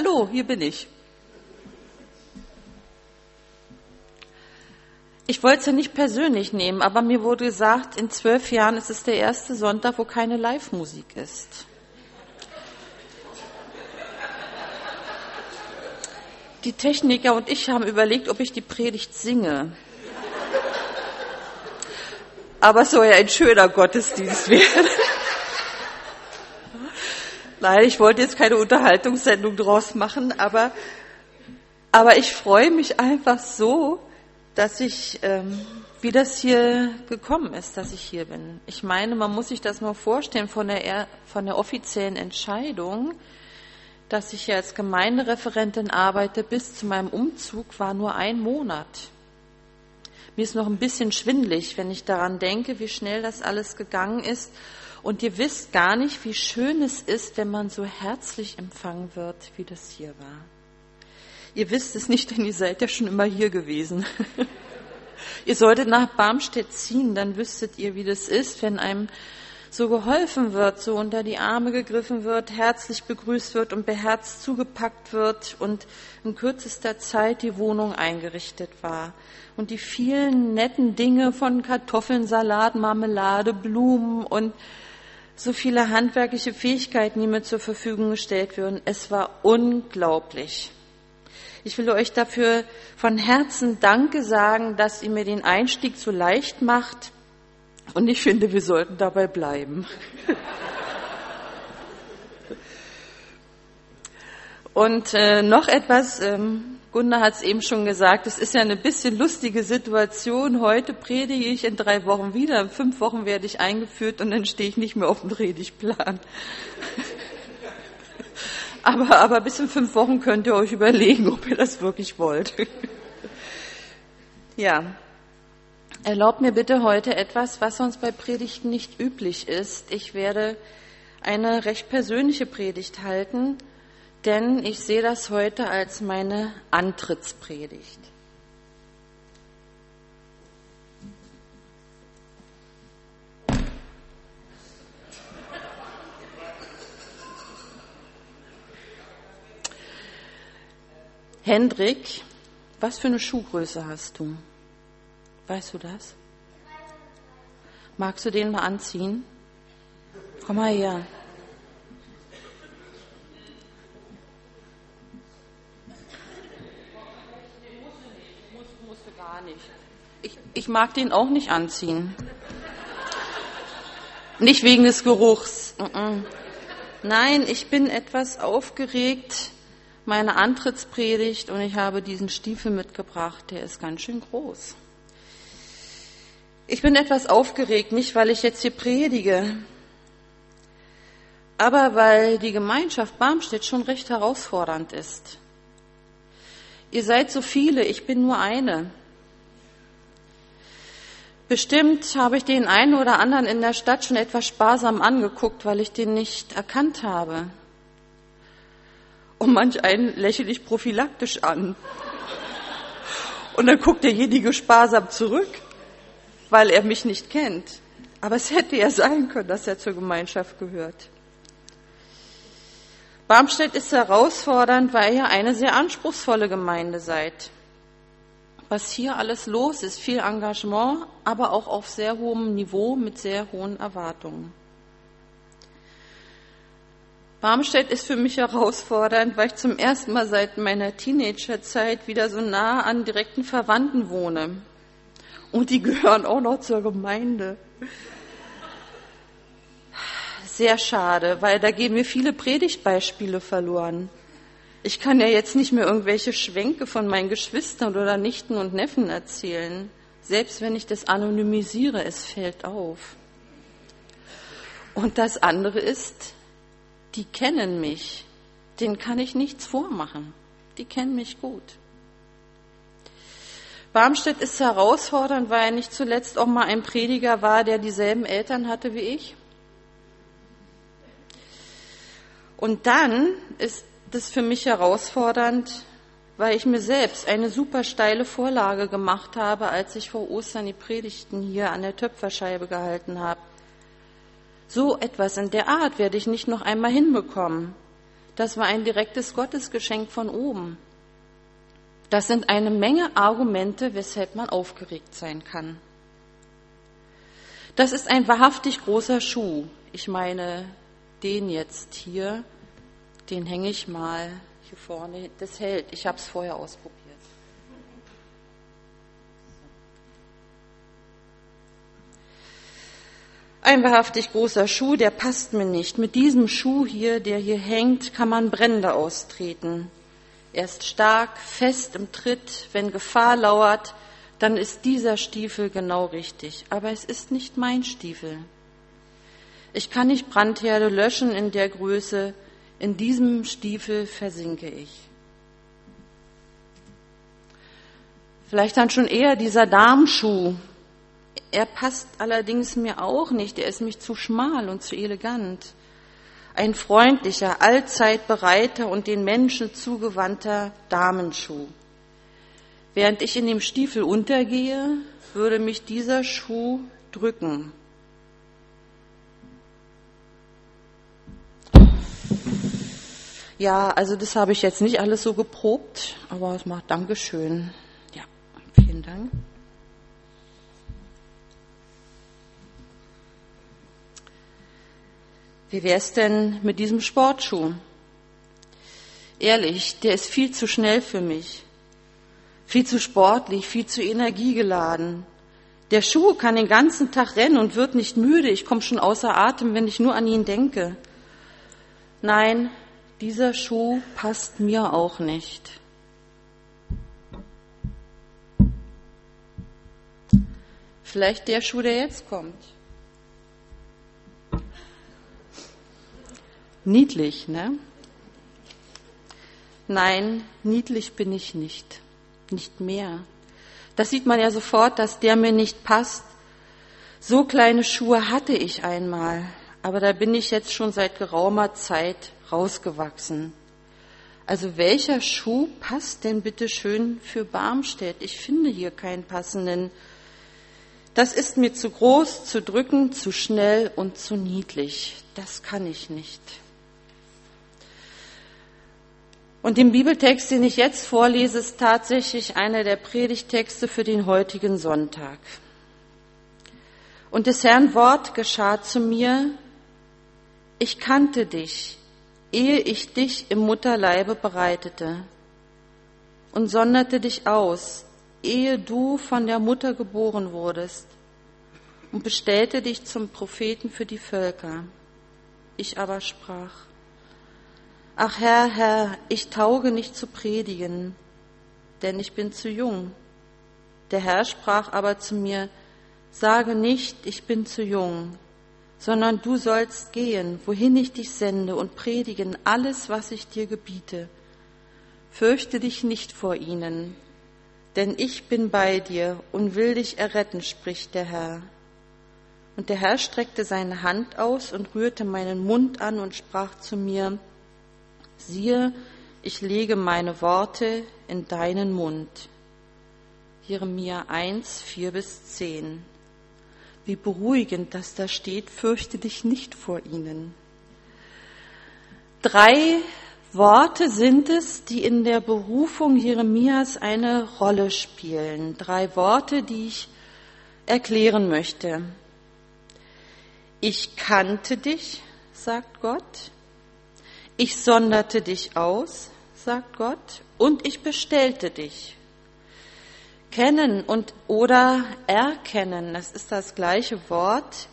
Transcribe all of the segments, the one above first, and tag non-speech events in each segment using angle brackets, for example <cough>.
Hallo, hier bin ich. Ich wollte es ja nicht persönlich nehmen, aber mir wurde gesagt, in zwölf Jahren ist es der erste Sonntag, wo keine Live-Musik ist. Die Techniker und ich haben überlegt, ob ich die Predigt singe. Aber es soll ja ein schöner Gottesdienst werden. Nein, ich wollte jetzt keine Unterhaltungssendung draus machen, aber, aber ich freue mich einfach so, dass ich, ähm, wie das hier gekommen ist, dass ich hier bin. Ich meine, man muss sich das mal vorstellen von der, von der offiziellen Entscheidung, dass ich hier als Gemeindereferentin arbeite, bis zu meinem Umzug war nur ein Monat. Mir ist noch ein bisschen schwindlig, wenn ich daran denke, wie schnell das alles gegangen ist. Und ihr wisst gar nicht, wie schön es ist, wenn man so herzlich empfangen wird, wie das hier war. Ihr wisst es nicht, denn ihr seid ja schon immer hier gewesen. <laughs> ihr solltet nach Barmstedt ziehen, dann wüsstet ihr, wie das ist, wenn einem so geholfen wird, so unter die Arme gegriffen wird, herzlich begrüßt wird und beherzt zugepackt wird und in kürzester Zeit die Wohnung eingerichtet war. Und die vielen netten Dinge von Kartoffeln, Salat, Marmelade, Blumen und so viele handwerkliche Fähigkeiten, die mir zur Verfügung gestellt würden. Es war unglaublich. Ich will euch dafür von Herzen Danke sagen, dass ihr mir den Einstieg so leicht macht und ich finde, wir sollten dabei bleiben. <laughs> Und äh, noch etwas, ähm, Gunnar hat es eben schon gesagt, es ist ja eine bisschen lustige Situation. Heute predige ich in drei Wochen wieder, in fünf Wochen werde ich eingeführt und dann stehe ich nicht mehr auf dem Predigtplan. <laughs> aber, aber bis in fünf Wochen könnt ihr euch überlegen, ob ihr das wirklich wollt. <laughs> ja, Erlaubt mir bitte heute etwas, was sonst bei Predigten nicht üblich ist. Ich werde eine recht persönliche Predigt halten, denn ich sehe das heute als meine Antrittspredigt. Hendrik, was für eine Schuhgröße hast du? Weißt du das? Magst du den mal anziehen? Komm mal her. Mag den auch nicht anziehen. Nicht wegen des Geruchs. Nein, ich bin etwas aufgeregt. Meine Antrittspredigt und ich habe diesen Stiefel mitgebracht. Der ist ganz schön groß. Ich bin etwas aufgeregt, nicht weil ich jetzt hier predige, aber weil die Gemeinschaft Barmstedt schon recht herausfordernd ist. Ihr seid so viele, ich bin nur eine. Bestimmt habe ich den einen oder anderen in der Stadt schon etwas sparsam angeguckt, weil ich den nicht erkannt habe. Und manch einen lächle ich prophylaktisch an. Und dann guckt derjenige sparsam zurück weil er mich nicht kennt. Aber es hätte ja sein können, dass er zur Gemeinschaft gehört. Barmstedt ist herausfordernd, weil ihr eine sehr anspruchsvolle Gemeinde seid. Was hier alles los ist, viel Engagement, aber auch auf sehr hohem Niveau mit sehr hohen Erwartungen. Barmstedt ist für mich herausfordernd, weil ich zum ersten Mal seit meiner Teenagerzeit wieder so nah an direkten Verwandten wohne. Und die gehören auch noch zur Gemeinde. Sehr schade, weil da gehen mir viele Predigtbeispiele verloren. Ich kann ja jetzt nicht mehr irgendwelche Schwänke von meinen Geschwistern oder Nichten und Neffen erzählen. Selbst wenn ich das anonymisiere, es fällt auf. Und das andere ist, die kennen mich. Den kann ich nichts vormachen. Die kennen mich gut. Barmstedt ist herausfordernd, weil er nicht zuletzt auch mal ein Prediger war, der dieselben Eltern hatte wie ich. Und dann ist das für mich herausfordernd, weil ich mir selbst eine super steile Vorlage gemacht habe, als ich vor Ostern die Predigten hier an der Töpferscheibe gehalten habe. So etwas in der Art werde ich nicht noch einmal hinbekommen. das war ein direktes Gottesgeschenk von oben. Das sind eine Menge Argumente, weshalb man aufgeregt sein kann. Das ist ein wahrhaftig großer Schuh. Ich meine, den jetzt hier, den hänge ich mal hier vorne. Das hält. Ich habe es vorher ausprobiert. Ein wahrhaftig großer Schuh, der passt mir nicht. Mit diesem Schuh hier, der hier hängt, kann man Brände austreten. Er ist stark, fest im Tritt. Wenn Gefahr lauert, dann ist dieser Stiefel genau richtig. Aber es ist nicht mein Stiefel. Ich kann nicht Brandherde löschen in der Größe. In diesem Stiefel versinke ich. Vielleicht dann schon eher dieser Darmschuh. Er passt allerdings mir auch nicht. Er ist mich zu schmal und zu elegant ein freundlicher, allzeit bereiter und den Menschen zugewandter Damenschuh. Während ich in dem Stiefel untergehe, würde mich dieser Schuh drücken. Ja, also das habe ich jetzt nicht alles so geprobt, aber es macht Dankeschön. Ja, vielen Dank. Wie wäre es denn mit diesem Sportschuh? Ehrlich, der ist viel zu schnell für mich, viel zu sportlich, viel zu energiegeladen. Der Schuh kann den ganzen Tag rennen und wird nicht müde. Ich komme schon außer Atem, wenn ich nur an ihn denke. Nein, dieser Schuh passt mir auch nicht. Vielleicht der Schuh, der jetzt kommt. Niedlich, ne? Nein, niedlich bin ich nicht, nicht mehr. Das sieht man ja sofort, dass der mir nicht passt. So kleine Schuhe hatte ich einmal, aber da bin ich jetzt schon seit geraumer Zeit rausgewachsen. Also welcher Schuh passt denn bitte schön für Barmstedt? Ich finde hier keinen passenden. Das ist mir zu groß, zu drückend, zu schnell und zu niedlich. Das kann ich nicht. Und im Bibeltext, den ich jetzt vorlese, ist tatsächlich einer der Predigtexte für den heutigen Sonntag. Und des Herrn Wort geschah zu mir, ich kannte dich, ehe ich dich im Mutterleibe bereitete und sonderte dich aus, ehe du von der Mutter geboren wurdest und bestellte dich zum Propheten für die Völker. Ich aber sprach, Ach Herr, Herr, ich tauge nicht zu predigen, denn ich bin zu jung. Der Herr sprach aber zu mir, sage nicht, ich bin zu jung, sondern du sollst gehen, wohin ich dich sende, und predigen alles, was ich dir gebiete. Fürchte dich nicht vor ihnen, denn ich bin bei dir und will dich erretten, spricht der Herr. Und der Herr streckte seine Hand aus und rührte meinen Mund an und sprach zu mir, siehe, ich lege meine Worte in deinen Mund. Jeremia 1, 4 bis 10. Wie beruhigend, dass da steht, fürchte dich nicht vor ihnen. Drei Worte sind es, die in der Berufung Jeremias eine Rolle spielen. Drei Worte, die ich erklären möchte. Ich kannte dich, sagt Gott. Ich sonderte dich aus, sagt Gott, und ich bestellte dich. Kennen und oder erkennen, das ist das gleiche Wort,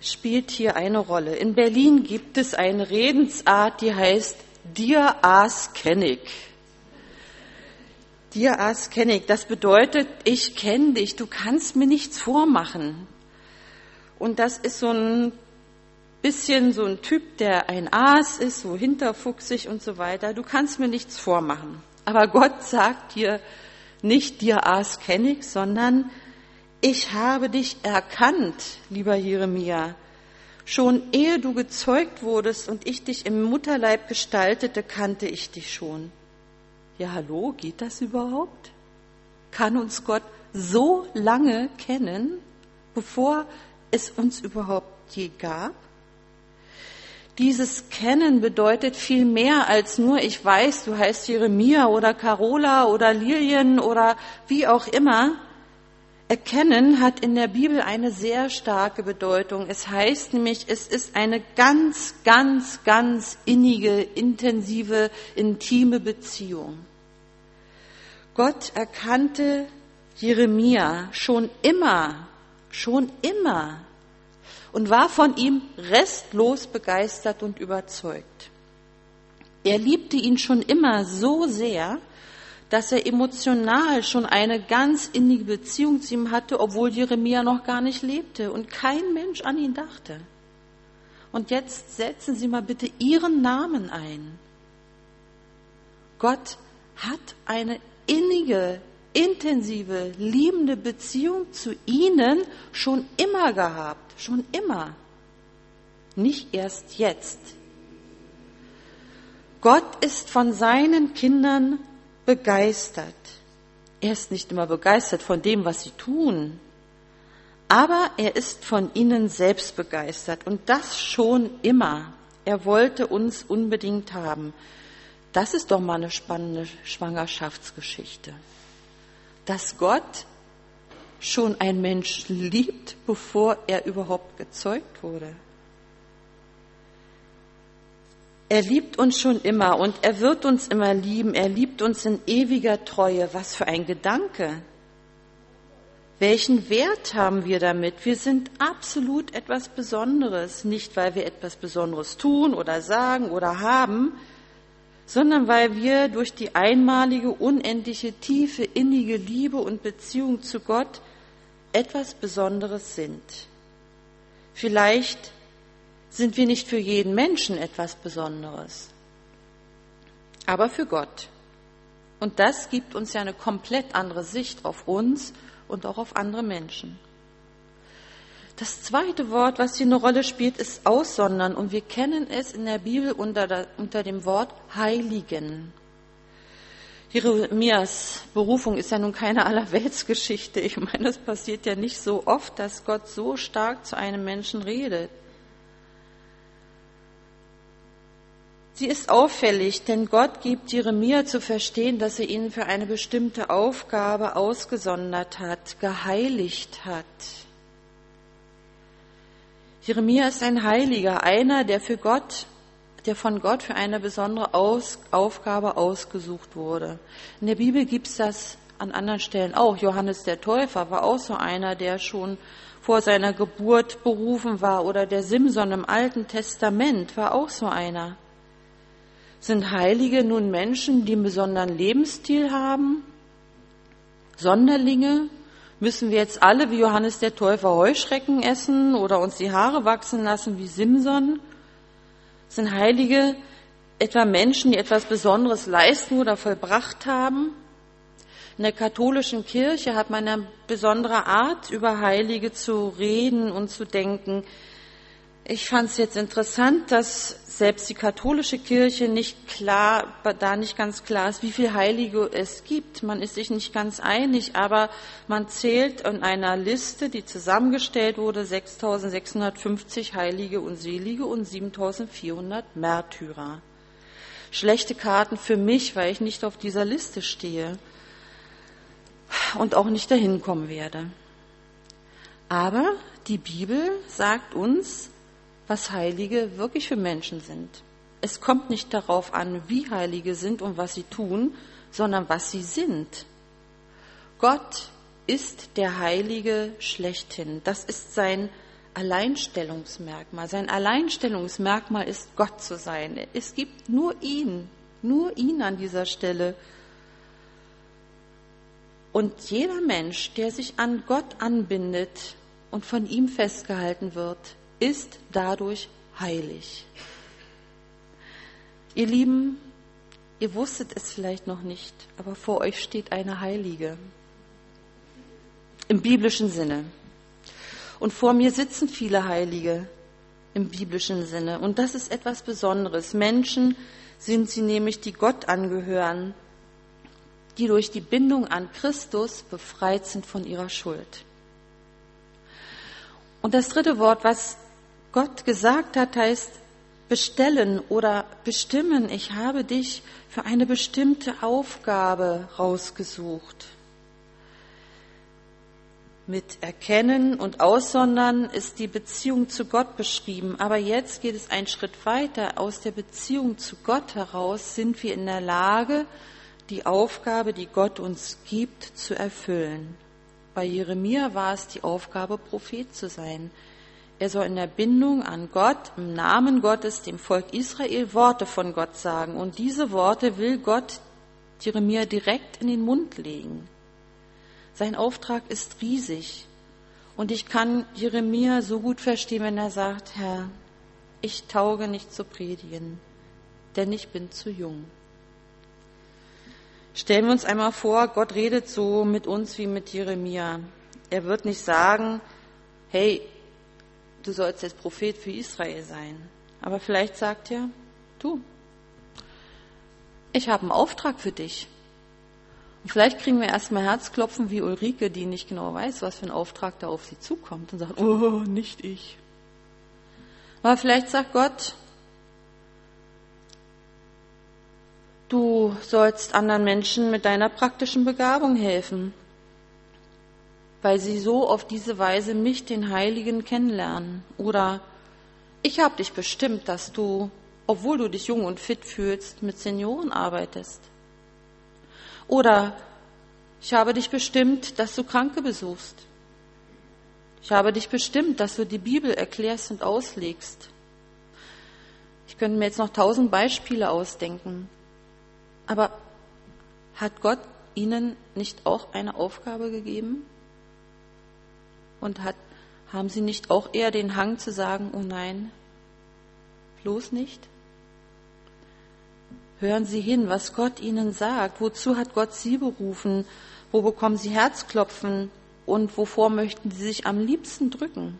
spielt hier eine Rolle. In Berlin gibt es eine Redensart, die heißt Dir as kennig. Dir as kennig, das bedeutet, ich kenne dich, du kannst mir nichts vormachen. Und das ist so ein bisschen so ein Typ, der ein Aas ist, so hinterfuchsig und so weiter. Du kannst mir nichts vormachen. Aber Gott sagt dir nicht, dir Aas kenne ich, sondern ich habe dich erkannt, lieber Jeremia. Schon ehe du gezeugt wurdest und ich dich im Mutterleib gestaltete, kannte ich dich schon. Ja, hallo, geht das überhaupt? Kann uns Gott so lange kennen, bevor es uns überhaupt je gab? Dieses Kennen bedeutet viel mehr als nur, ich weiß, du heißt Jeremia oder Carola oder Lilien oder wie auch immer. Erkennen hat in der Bibel eine sehr starke Bedeutung. Es heißt nämlich, es ist eine ganz, ganz, ganz innige, intensive, intime Beziehung. Gott erkannte Jeremia schon immer, schon immer und war von ihm restlos begeistert und überzeugt. Er liebte ihn schon immer so sehr, dass er emotional schon eine ganz innige Beziehung zu ihm hatte, obwohl Jeremia noch gar nicht lebte und kein Mensch an ihn dachte. Und jetzt setzen Sie mal bitte Ihren Namen ein. Gott hat eine innige intensive, liebende Beziehung zu ihnen schon immer gehabt, schon immer, nicht erst jetzt. Gott ist von seinen Kindern begeistert. Er ist nicht immer begeistert von dem, was sie tun, aber er ist von ihnen selbst begeistert und das schon immer. Er wollte uns unbedingt haben. Das ist doch mal eine spannende Schwangerschaftsgeschichte dass Gott schon ein Mensch liebt, bevor er überhaupt gezeugt wurde. Er liebt uns schon immer und er wird uns immer lieben. Er liebt uns in ewiger Treue. Was für ein Gedanke. Welchen Wert haben wir damit? Wir sind absolut etwas Besonderes, nicht weil wir etwas Besonderes tun oder sagen oder haben, sondern weil wir durch die einmalige, unendliche, tiefe, innige Liebe und Beziehung zu Gott etwas Besonderes sind. Vielleicht sind wir nicht für jeden Menschen etwas Besonderes, aber für Gott. Und das gibt uns ja eine komplett andere Sicht auf uns und auch auf andere Menschen. Das zweite Wort, was hier eine Rolle spielt, ist aussondern. Und wir kennen es in der Bibel unter, unter dem Wort Heiligen. Jeremias Berufung ist ja nun keine Allerweltsgeschichte. Ich meine, es passiert ja nicht so oft, dass Gott so stark zu einem Menschen redet. Sie ist auffällig, denn Gott gibt Jeremia zu verstehen, dass er ihn für eine bestimmte Aufgabe ausgesondert hat, geheiligt hat. Jeremia ist ein Heiliger, einer, der für Gott, der von Gott für eine besondere Aus, Aufgabe ausgesucht wurde. In der Bibel gibt es das an anderen Stellen auch. Johannes der Täufer war auch so einer, der schon vor seiner Geburt berufen war. Oder der Simson im Alten Testament war auch so einer. Sind Heilige nun Menschen, die einen besonderen Lebensstil haben? Sonderlinge, Müssen wir jetzt alle wie Johannes der Täufer Heuschrecken essen oder uns die Haare wachsen lassen wie Simson? Sind Heilige etwa Menschen, die etwas Besonderes leisten oder vollbracht haben? In der katholischen Kirche hat man eine besondere Art, über Heilige zu reden und zu denken. Ich fand es jetzt interessant, dass selbst die katholische Kirche nicht klar, da nicht ganz klar ist, wie viele Heilige es gibt. Man ist sich nicht ganz einig, aber man zählt in einer Liste, die zusammengestellt wurde, 6650 Heilige und Selige und 7400 Märtyrer. Schlechte Karten für mich, weil ich nicht auf dieser Liste stehe und auch nicht dahin kommen werde. Aber die Bibel sagt uns, was Heilige wirklich für Menschen sind. Es kommt nicht darauf an, wie Heilige sind und was sie tun, sondern was sie sind. Gott ist der Heilige schlechthin. Das ist sein Alleinstellungsmerkmal. Sein Alleinstellungsmerkmal ist Gott zu sein. Es gibt nur ihn, nur ihn an dieser Stelle. Und jeder Mensch, der sich an Gott anbindet und von ihm festgehalten wird, ist dadurch heilig. Ihr Lieben, ihr wusstet es vielleicht noch nicht, aber vor euch steht eine Heilige. Im biblischen Sinne. Und vor mir sitzen viele Heilige im biblischen Sinne. Und das ist etwas Besonderes. Menschen sind sie nämlich, die Gott angehören, die durch die Bindung an Christus befreit sind von ihrer Schuld. Und das dritte Wort, was Gott gesagt hat, heißt, bestellen oder bestimmen. Ich habe dich für eine bestimmte Aufgabe rausgesucht. Mit Erkennen und Aussondern ist die Beziehung zu Gott beschrieben. Aber jetzt geht es einen Schritt weiter. Aus der Beziehung zu Gott heraus sind wir in der Lage, die Aufgabe, die Gott uns gibt, zu erfüllen. Bei Jeremia war es die Aufgabe, Prophet zu sein. Er soll in der Bindung an Gott, im Namen Gottes, dem Volk Israel Worte von Gott sagen. Und diese Worte will Gott Jeremia direkt in den Mund legen. Sein Auftrag ist riesig. Und ich kann Jeremia so gut verstehen, wenn er sagt, Herr, ich tauge nicht zu predigen, denn ich bin zu jung. Stellen wir uns einmal vor, Gott redet so mit uns wie mit Jeremia. Er wird nicht sagen, hey, du sollst jetzt Prophet für Israel sein. Aber vielleicht sagt er, du, ich habe einen Auftrag für dich. Und vielleicht kriegen wir erstmal Herzklopfen wie Ulrike, die nicht genau weiß, was für ein Auftrag da auf sie zukommt und sagt, oh, nicht ich. Aber vielleicht sagt Gott, du sollst anderen Menschen mit deiner praktischen Begabung helfen weil sie so auf diese Weise mich, den Heiligen, kennenlernen. Oder ich habe dich bestimmt, dass du, obwohl du dich jung und fit fühlst, mit Senioren arbeitest. Oder ich habe dich bestimmt, dass du Kranke besuchst. Ich habe dich bestimmt, dass du die Bibel erklärst und auslegst. Ich könnte mir jetzt noch tausend Beispiele ausdenken. Aber hat Gott ihnen nicht auch eine Aufgabe gegeben? Und hat, haben Sie nicht auch eher den Hang zu sagen, oh nein, bloß nicht? Hören Sie hin, was Gott Ihnen sagt. Wozu hat Gott Sie berufen? Wo bekommen Sie Herzklopfen? Und wovor möchten Sie sich am liebsten drücken?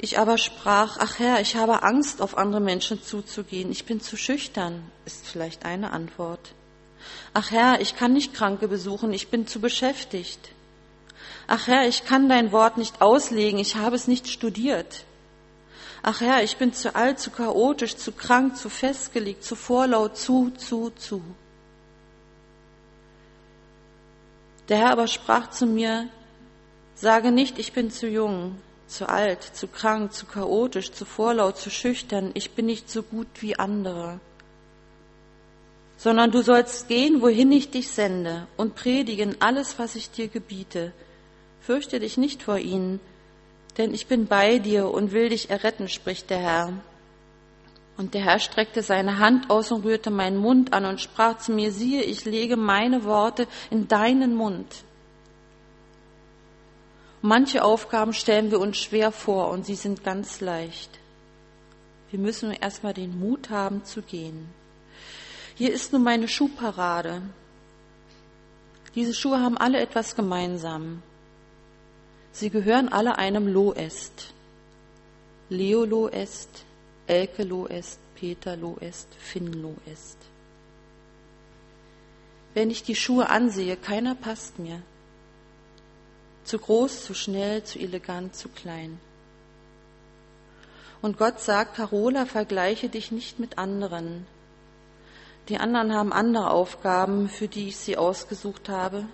Ich aber sprach, ach Herr, ich habe Angst, auf andere Menschen zuzugehen. Ich bin zu schüchtern, ist vielleicht eine Antwort. Ach Herr, ich kann nicht Kranke besuchen, ich bin zu beschäftigt. Ach Herr, ich kann dein Wort nicht auslegen, ich habe es nicht studiert. Ach Herr, ich bin zu alt, zu chaotisch, zu krank, zu festgelegt, zu vorlaut, zu, zu, zu. Der Herr aber sprach zu mir, sage nicht, ich bin zu jung, zu alt, zu krank, zu chaotisch, zu vorlaut, zu schüchtern, ich bin nicht so gut wie andere sondern du sollst gehen, wohin ich dich sende, und predigen alles, was ich dir gebiete. Fürchte dich nicht vor ihnen, denn ich bin bei dir und will dich erretten, spricht der Herr. Und der Herr streckte seine Hand aus und rührte meinen Mund an und sprach zu mir, siehe, ich lege meine Worte in deinen Mund. Manche Aufgaben stellen wir uns schwer vor und sie sind ganz leicht. Wir müssen erstmal den Mut haben zu gehen. Hier ist nun meine Schuhparade. Diese Schuhe haben alle etwas gemeinsam. Sie gehören alle einem Loest. Leo Loest, Elke Loest, Peter Loest, Finn Loest. Wenn ich die Schuhe ansehe, keiner passt mir. Zu groß, zu schnell, zu elegant, zu klein. Und Gott sagt, Carola, vergleiche dich nicht mit anderen, die anderen haben andere Aufgaben, für die ich sie ausgesucht habe.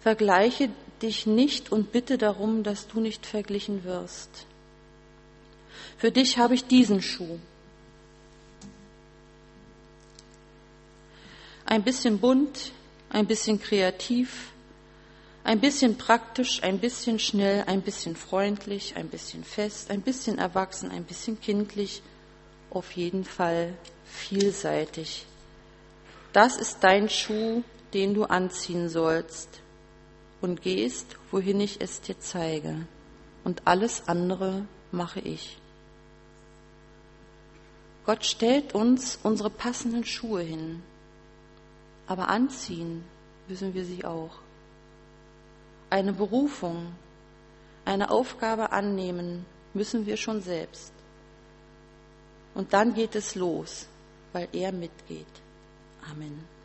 Vergleiche dich nicht und bitte darum, dass du nicht verglichen wirst. Für dich habe ich diesen Schuh. Ein bisschen bunt, ein bisschen kreativ, ein bisschen praktisch, ein bisschen schnell, ein bisschen freundlich, ein bisschen fest, ein bisschen erwachsen, ein bisschen kindlich, auf jeden Fall vielseitig. Das ist dein Schuh, den du anziehen sollst und gehst, wohin ich es dir zeige. Und alles andere mache ich. Gott stellt uns unsere passenden Schuhe hin, aber anziehen müssen wir sie auch. Eine Berufung, eine Aufgabe annehmen müssen wir schon selbst. Und dann geht es los weil er mitgeht. Amen.